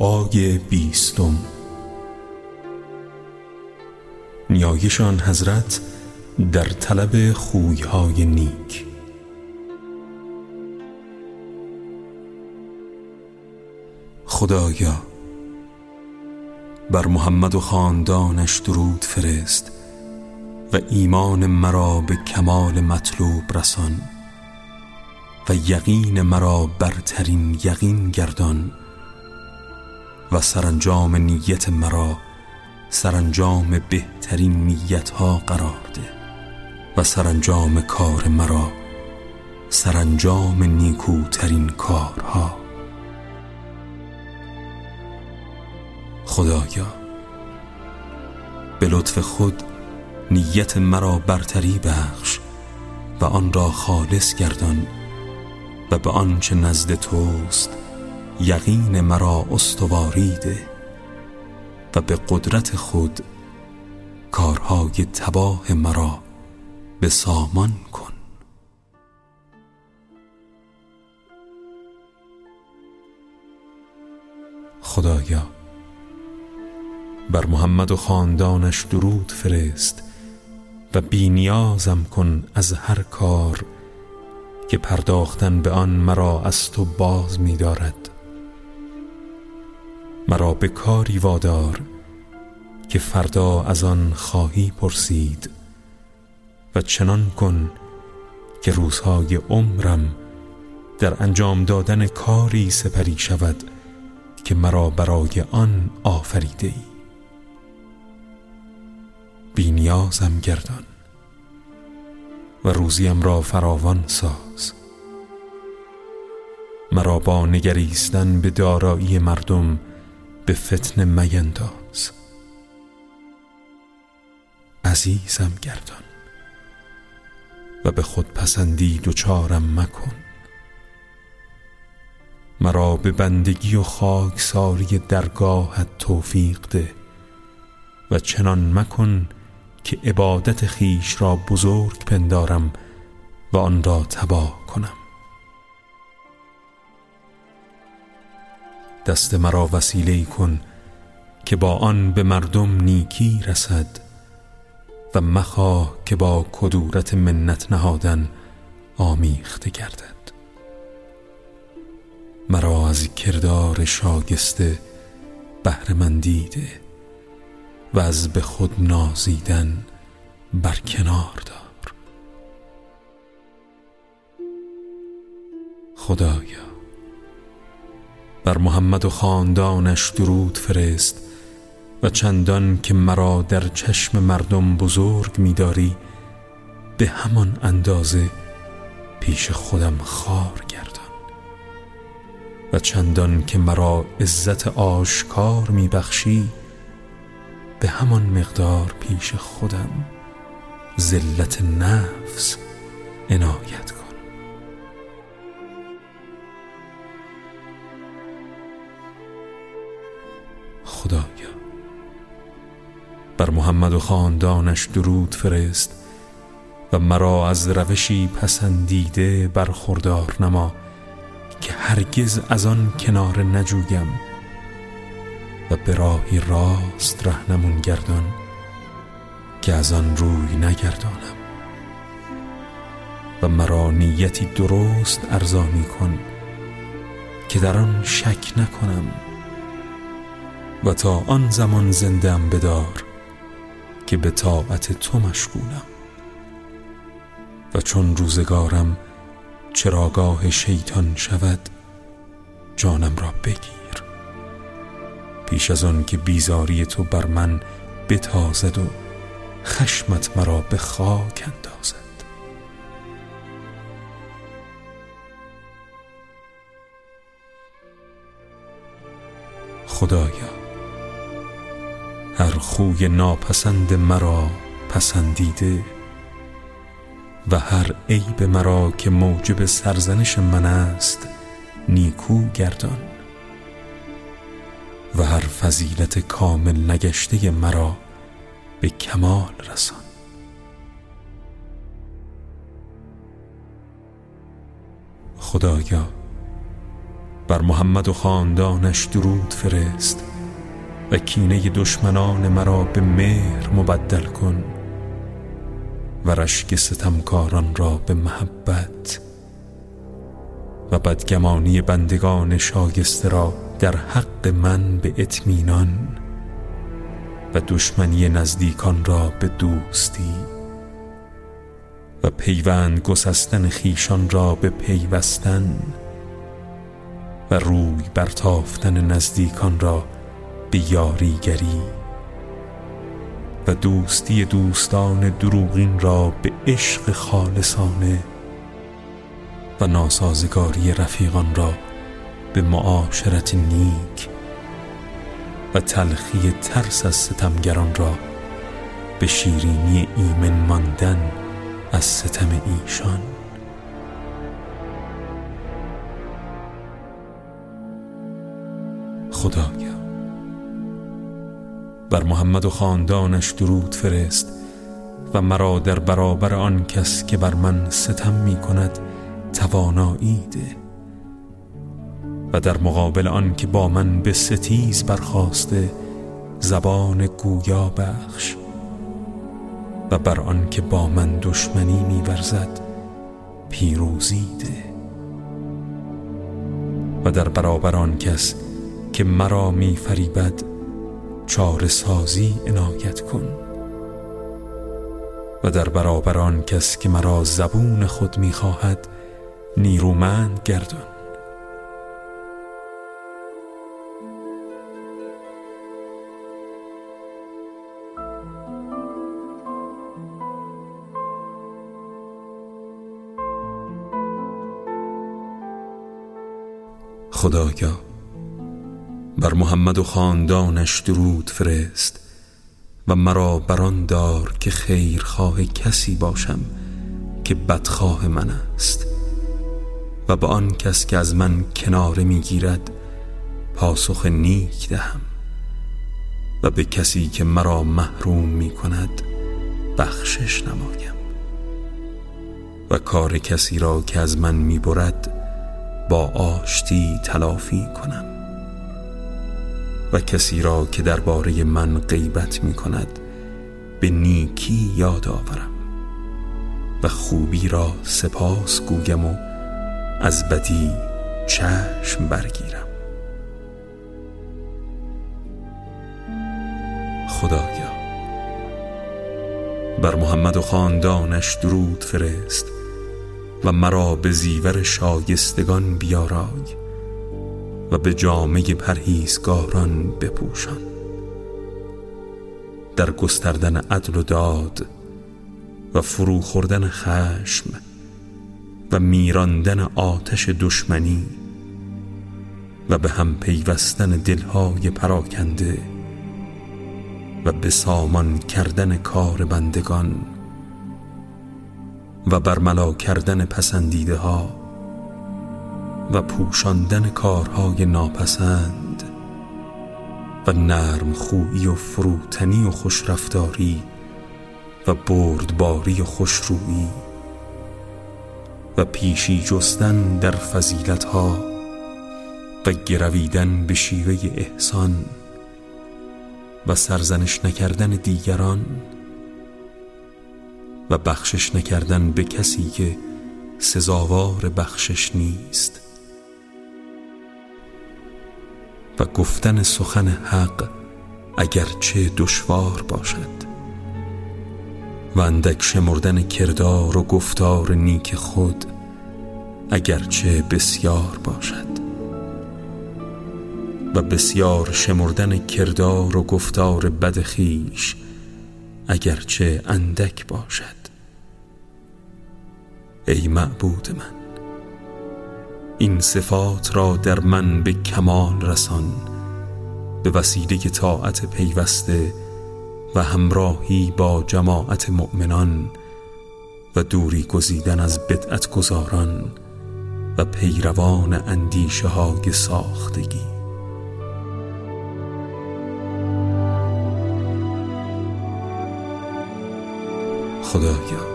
دعای بیستم. نیایشان حضرت در طلب خویهای نیک. خدایا بر محمد و خاندانش درود فرست و ایمان مرا به کمال مطلوب رسان و یقین مرا برترین یقین گردان. و سرانجام نیت مرا سرانجام بهترین نیت ها قرار ده. و سرانجام کار مرا سرانجام نیکوترین کارها. خدایا به لطف خود نیت مرا برتری بخش و آن را خالص گردان و به آنچه نزد توست یقین مرا استواری ده و به قدرت خود کارهای تباه مرا به سامان کن. خدایا بر محمد و خاندانش درود فرست و بینیازم کن از هر کار که پرداختن به آن مرا از تو باز می دارد مرا به کاری وادار که فردا از آن خواهی پرسید و چنان کن که روزهای عمرم در انجام دادن کاری سپری شود که مرا برای آن آفریده ای. بینیازم گردان و روزیم را فراوان ساز. مرا با نگریستن به دارایی مردم به فتن مینداز. عزیزم گردان و به خود پسندی دوچارم مکن. مرا به بندگی و خاکساری درگاهت توفیق ده و چنان مکن که عبادت خیش را بزرگ پندارم و آن را تباه دست مرا وسیله کن که با آن به مردم نیکی رسد و مخواه که با کدورت منت نهادن آمیخته گردد. مرا از کردار شاگسته ده و از به خود نازیدن برکنار دار. خدایا. بر محمد و خاندانش درود فرست و چندان که مرا در چشم مردم بزرگ میداری به همان اندازه پیش خودم خار گردان. و چندان که مرا عزت آشکار میبخشی به همان مقدار پیش خودم ذلت نفس عنایت کن. بر محمد و خاندانش درود فرست و مرا از روشی پسندیده برخوردار نما که هرگز از آن کنار نجویم و به راهی راست رهنمون گردان که از آن روی نگردانم. و مرا نیتی درست ارزانی کن که در آن شک نکنم و تا آن زمان زندم بدار که به طاعت تو مشغولم. و چون روزگارم چراگاه شیطان شود جانم را بگیر. پیش از آن که بیزاری تو بر من بتازد و خشمت مرا به خاک اندازد. خدایا هر خوی ناپسند مرا پسندیده و هر عیب مرا که موجب سرزنش من است نیکو گردان و هر فضیلت کامل نگشته مرا به کمال رسان خدایا بر محمد و خاندانش درود فرست. و کینه دشمنان مرا به مهر مبدل کن و رشک ستمکاران را به محبت و بدگمانی بندگان شاگسته را در حق من به اطمینان و دشمنی نزدیکان را به دوستی و پیوند گسستن خیشان را به پیوستن و روی برتافتن نزدیکان را به یاریگری و دوستی دوستان دروغین را به عشق خالصانه و ناسازگاری رفیقان را به معاشرت نیک و تلخی ترس از ستمگران را به شیرینی ایمن ماندن از ستم ایشان. خدایا. بر محمد و خاندانش درود فرست و مرا در برابر آن کس که بر من ستم می کند توانایی ده و در مقابل آن که با من به ستیز برخواسته زبان گویا بخش و بر آن که با من دشمنی میورزد پیروزی ده و در برابر آن کس که مرا میفریبد چاره سازی عنایت کن. و در برابر آن کس که مرا زبون خود می‌خواهد نیرومند گردان. خدایا بر محمد و خاندانش درود فرست و مرا بران دار که خیرخواه کسی باشم که بدخواه من است و به آن کس که از من کناره می‌گیرد پاسخ نیک دهم و به کسی که مرا محروم می کند بخشش نمایم و کار کسی را که از من می‌برد با آشتی تلافی کنم. و کسی را که درباره من غیبت می کند به نیکی یاد آورم و خوبی را سپاس گویم و از بدی چشم برگیرم. خدایا بر محمد و خاندانش درود فرست و مرا به زیور شایستگان بیارای و به جامعه پرهیزگاران بپوشان. در گستردن عدل و داد و فرو خوردن خشم و میراندن آتش دشمنی و به هم پیوستن دلهای پراکنده و به سامان کردن کار بندگان و برملا کردن پسندیده ها و پوشاندن کارهای ناپسند و نرم خویی و فروتنی و خوشرفتاری و بردباری و خوشرویی و پیشی جستن در فضیلتها و گرویدن به شیوه احسان و سرزنش نکردن دیگران و بخشش نکردن به کسی که سزاوار بخشش نیست و گفتن سخن حق اگرچه دشوار باشد. و اندک شمردن کردار و گفتار نیک خود اگرچه بسیار باشد. و بسیار شمردن کردار و گفتار بد خیش اگرچه اندک باشد. ای معبود من این صفات را در من به کمال رسان به وسیله طاعت پیوسته و همراهی با جماعت مؤمنان و دوری گزیدن از بدعت گذاران و پیروان اندیشه های ساختگی. خدایا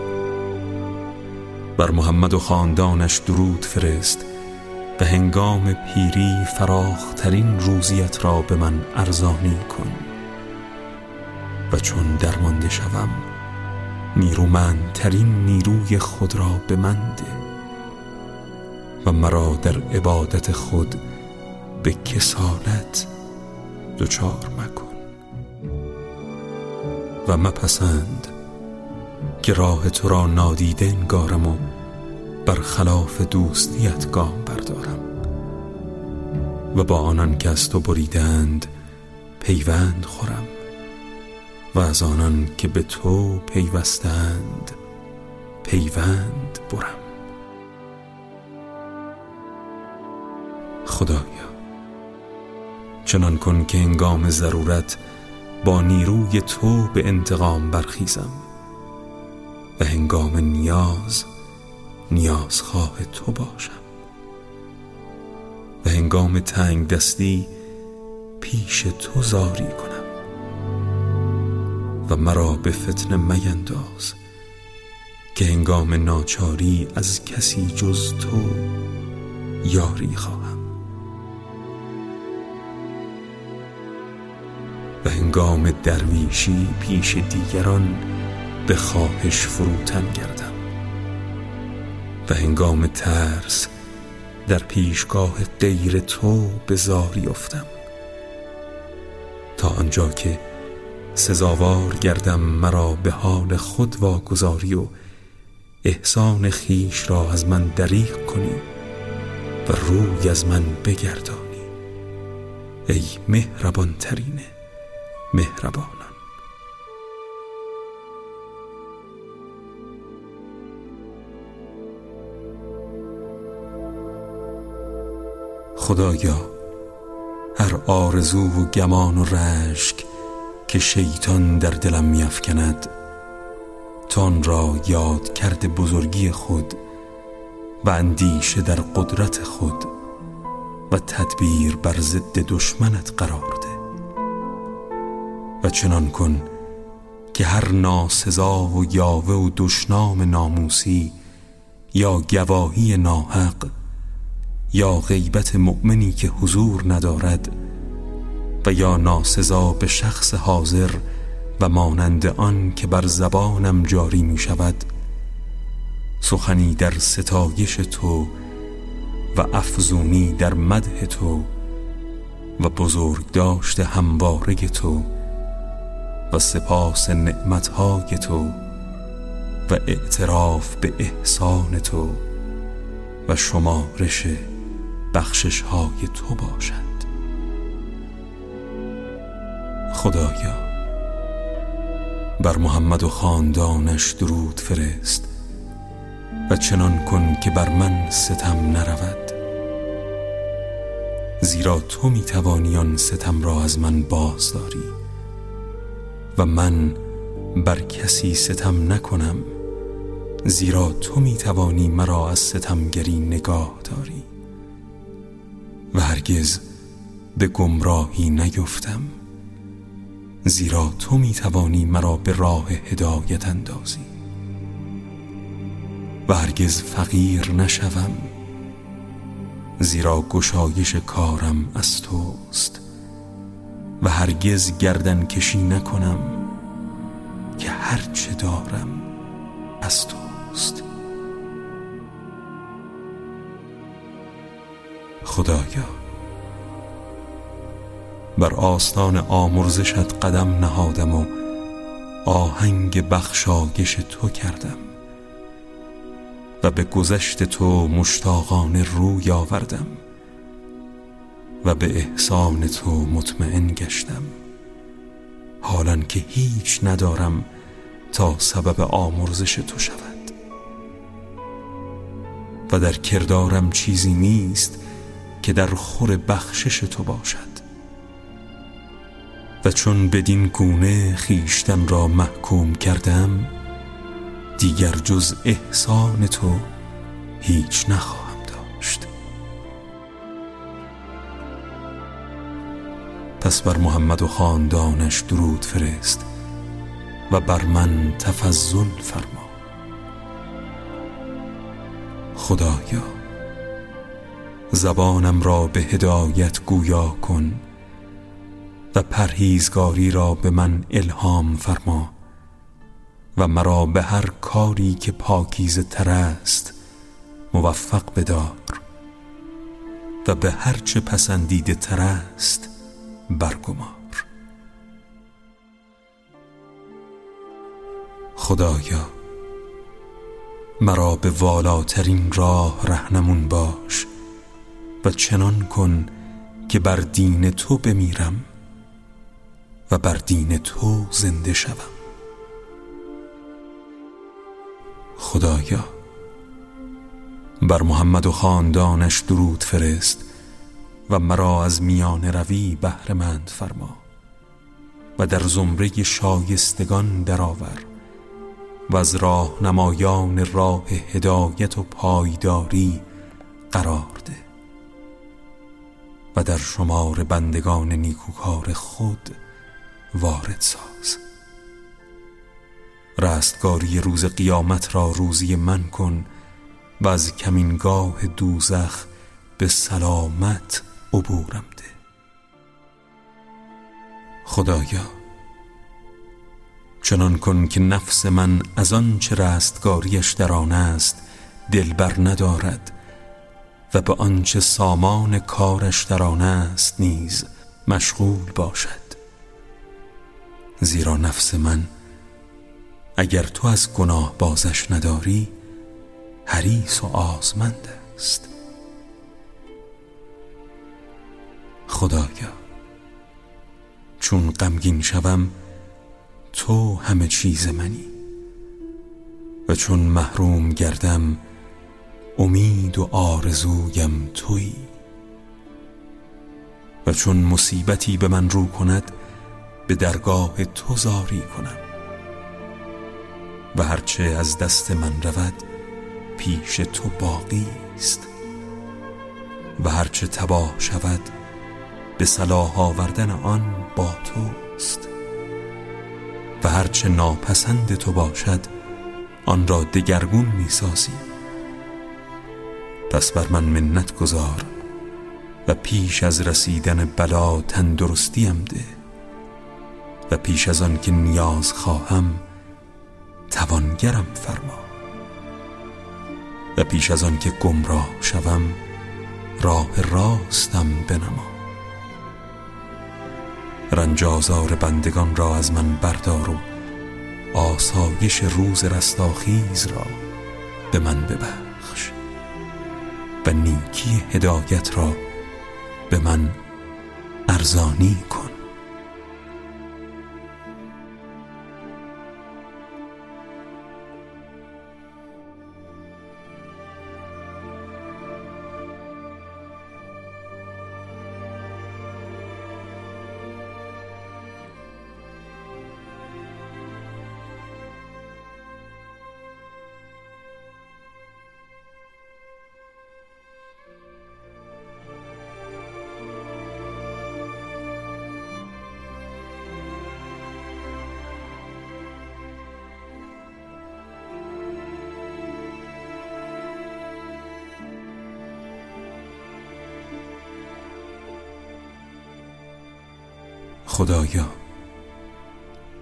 بر محمد و خاندانش درود فرست. به هنگام پیری فراخترین روزیت را به من ارزانی کن. و چون درمانده شوم نیرومندترین نیروی خود را به من ده. و مرا در عبادت خود به کسالت دچار مکن. و مپسند که راه تو را نادیده انگارم و خلاف دوستیت گام بردارم. و با آنان که از تو بریدند پیوند خورم. و از آنان که به تو پیوستند پیوند برم. خدایا چنان کن که انگام ضرورت با نیروی تو به انتقام برخیزم. و هنگام نیاز نیازخواه تو باشم. و هنگام تنگ دستی پیش تو زاری کنم. و مرا به فتن مینداز که هنگام ناچاری از کسی جز تو یاری خواهم. و هنگام درویشی پیش دیگران به خواهش فروتن گردم. و هنگام ترس در پیشگاه غیر تو به زاری افتم. تا آنجا که سزاوار گردم مرا به حال خود واگذاری و احسان خیش را از من دریغ کنی و روی از من بگردانی. ای مهربان. ترین مهربانان خدایا هر آرزو و گمان و رشک که شیطان در دلم میافکند تان را یاد کرده بزرگی خود و اندیشه در قدرت خود و تدبیر بر ضد دشمنت قرار ده. و چنان کن که هر ناسزا و یاوه و دشنام ناموسی یا گواهی ناحق یا غیبت مؤمنی که حضور ندارد و یا ناسزا به شخص حاضر و مانند آن که بر زبانم جاری می شود سخنی در ستایش تو و افزونی در مده تو و بزرگ داشت همواره تو و سپاس نعمتهای تو و اعتراف به احسان تو و شمارش بخشش های تو باشد خدایا بر محمد و خاندانش درود فرست و چنان کن که بر من ستم نرود. زیرا تو می توانی آن ستم را از من بازداری و من بر کسی ستم نکنم زیرا تو می توانی مرا از ستمگری نگاه داری. و هرگز به گمراهی نیفتم زیرا تو می توانی مرا به راه هدایت اندازی. و هرگز فقیر نشوم زیرا گشایش کارم از توست. و هرگز گردن کشی نکنم که هرچه دارم از توست. خدایا. بر آستان آمرزشت قدم نهادم و آهنگ بخشایش تو کردم و به گذشت تو مشتاقان روی آوردم و به احسان تو مطمئن گشتم. حالا که هیچ ندارم تا سبب آمرزش تو شود. و در کردارم چیزی نیست که در خور بخشش تو باشد. و چون بدین گونه خیشتن را محکوم کردم دیگر جز احسان تو هیچ نخواهم داشت. پس بر محمد و خاندانش درود فرست و بر من تفضل فرما. زبانم را به هدایت گویا کن و پرهیزگاری را به من الهام فرما و مرا به هر کاری که پاکیزه تر است موفق بدار و به هر چه پسندیده تر است برگمار. خدایا مرا به والاترین راه رهنمون باش و چنان کن که بر دین تو بمیرم و بر دین تو زنده شوم. خدایا بر محمد و خاندانش درود فرست و مرا از میان روی بهرهمند فرما و در زمره شایستگان درآور و از راه نمایان راه هدایت و پایداری قرار ده. و در شمار بندگان نیکوکار خود وارد ساز. رستگاری روز قیامت را روزی من کن و از کمینگاه دوزخ به سلامت عبورم ده. خدایا چنان کن که نفس من از آن چه رستگاریش در آن است دلبر ندارد. و به آنچه سامان کارش در آن است نیز مشغول باشد. زیرا نفس من اگر تو از گناه بازش نداری حریص و آزمند است. خدایا چون غمگین شوم تو همه چیز منی و چون محروم گردم امید و آرزویم تویی و چون مصیبتی به من رو کند به درگاه تو زاری کنم. و هرچه از دست من رود پیش تو باقی است. و هرچه تباه شود به صلاح آوردن آن با توست. و هرچه ناپسند تو باشد آن را دگرگون می‌سازی. پس بر من منت گذار و پیش از رسیدن بلا تندرستیم ده و پیش از آن که نیاز خواهم توانگرم فرما و پیش از آن که گمراه شوم راه راستم بنما رنجازار بندگان را از من بردار و آسایش روز رستاخیز را به من ببخش و نیکی هدایت را به من ارزانی کن. خدایا.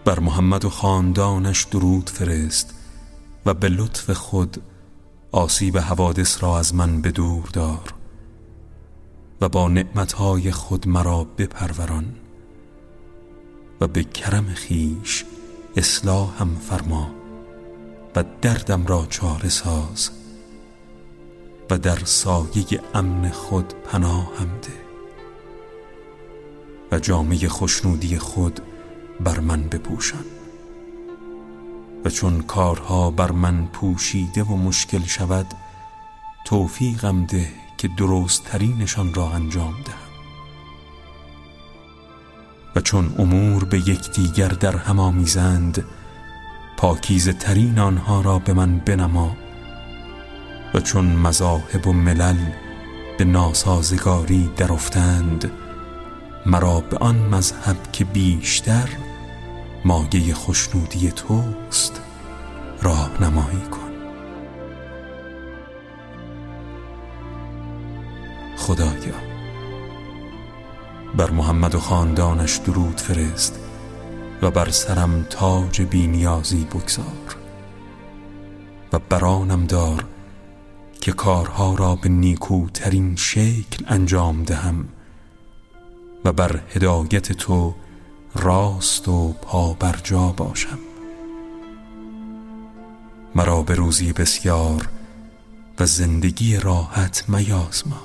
بر محمد و خاندانش درود فرست و به لطف خود آسیب حوادث را از من به دور دار و با نعمتهای خود مرا بپروران و به کرم خیش اصلاحم فرما و دردم را چاره ساز و در سایه امن خود پناهم ده. جامعه خوشنودی خود بر من بپوشان. و چون کارها بر من پوشیده و مشکل شود توفیقم ده که درست ترینشان را انجام دهم. و چون امور به یکدیگر در هم آمیزند پاکیزه ترین آنها را به من بنما. و چون مذاهب و ملل به ناسازگاری درافتند مرا به آن مذهب که بیشتر مایه خوشنودی توست راهنمایی کن. خدایا بر محمد و خاندانش درود فرست و بر سرم تاج بینیازی بگذار و برانم دار که کارها را به نیکوترین شکل انجام دهم. و بر هدایت تو راست و پا بر جا باشم. مرا به روزی بسیار و زندگی راحت میازمای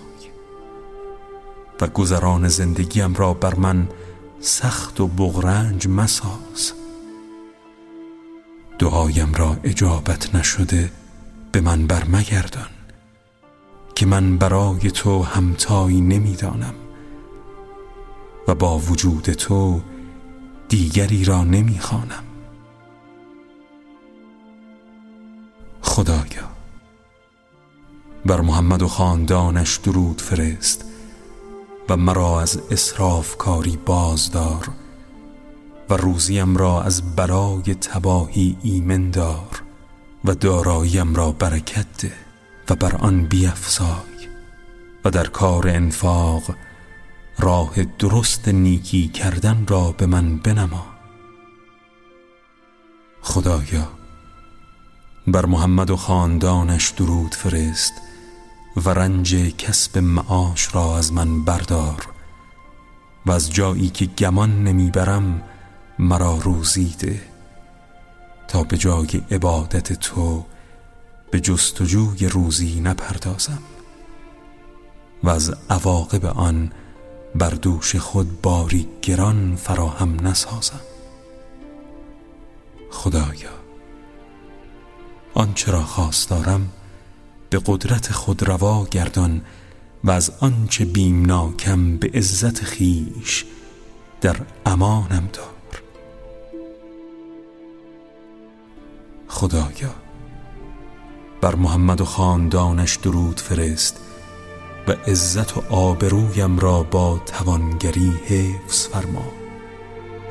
و گذران زندگیم را بر من سخت و بغرنج مساز. دعایم را اجابت نشده به من برمگردان که من برای تو همتایی نمی‌دانم. و با وجود تو دیگری را نمی‌خوانم. خدایا بر محمد و خاندانش درود فرست و مرا از اصراف کاری بازدار و روزیم را از بلای تباهی ایمن دار و داراییم را برکت ده و بر آن بیفزای و در کار انفاق راه درست نیکی کردن را به من بنما. خدایا بر محمد و خاندانش درود فرست و رنج کسب معاش را از من بردار و از جایی که گمان نمی‌برم مرا روزیده تا به جای عبادت تو به جستجوی روزی نپردازم و از عواقب آن بر دوش خود باری گران فراهم نسازم. خدایا آنچه را خواست دارم به قدرت خود روا گردان و از آنچه بیمناکم به عزت خیش در امانم دار. خدایا بر محمد و خاندانش درود فرست و عزت و آبرویم را با توانگری حفظ فرما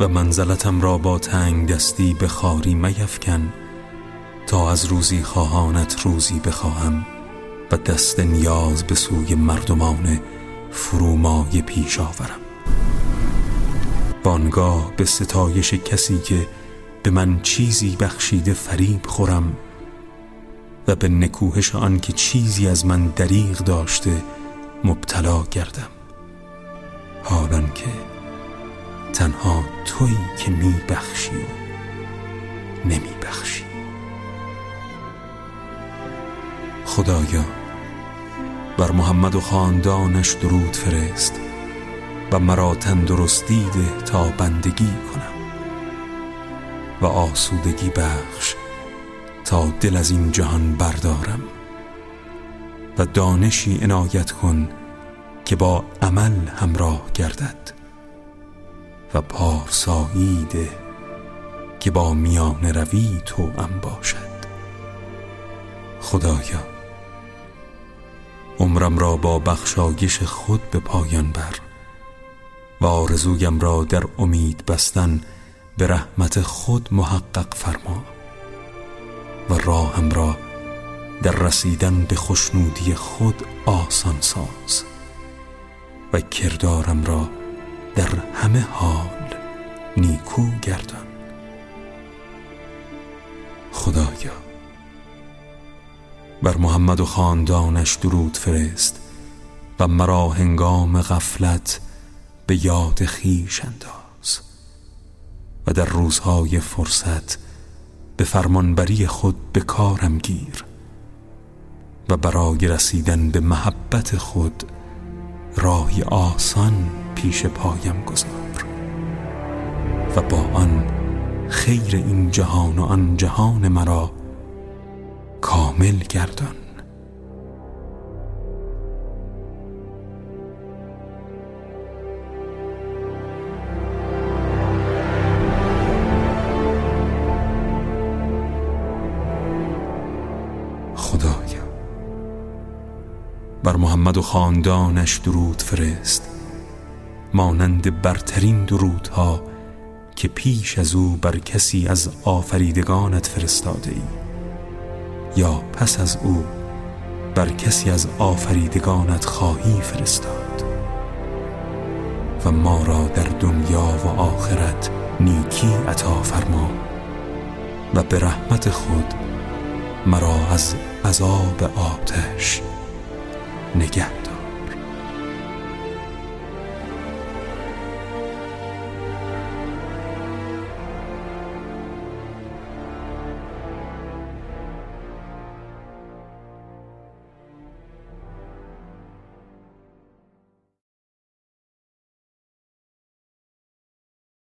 و منزلتم را با تنگ دستی به خاری میفکن تا از روزی خواهانت روزی بخواهم و دست نیاز به سوی مردمان فرومای پیش آورم. بانگاه به ستایش کسی که به من چیزی بخشیده فریب خورم و به نکوهش آن که چیزی از من دریغ داشته مبتلا گردم. حالان که تنها تویی که می بخشی و نمی بخشی خدایا بر محمد و خاندانش درود فرست و مرا تندرستی ده تا بندگی کنم و آسودگی بخش تا دل از این جهان بردارم. و دانشی عنایت کن که با عمل همراه گردد و پارسایی ده که با میان روی تو ام باشد. خدایا عمرم را با بخشایش خود به پایان بر و آرزویم را در امید بستن به رحمت خود محقق فرما و راهم را در رسیدن به خوشنودی خود آسان ساز و کردارم را در همه حال نیکو گردان. خدایا بر محمد و خاندانش درود فرست و مرا هنگام غفلت به یاد خیش انداز و در روزهای فرصت به فرمانبری خود به کارم گیر و برای رسیدن به محبت خود راهی آسان پیش پایم گذار. و با آن خیر این جهان و آن جهان مرا کامل گردان. بر محمد و خاندانش درود فرست. مانند برترین درودها که پیش از او بر کسی از آفریدگانت فرستاده ای. یا پس از او بر کسی از آفریدگانت خواهی فرستاد. و ما را در دنیا و آخرت نیکی عطا فرما و به رحمت خود مرا از عذاب آتش نگه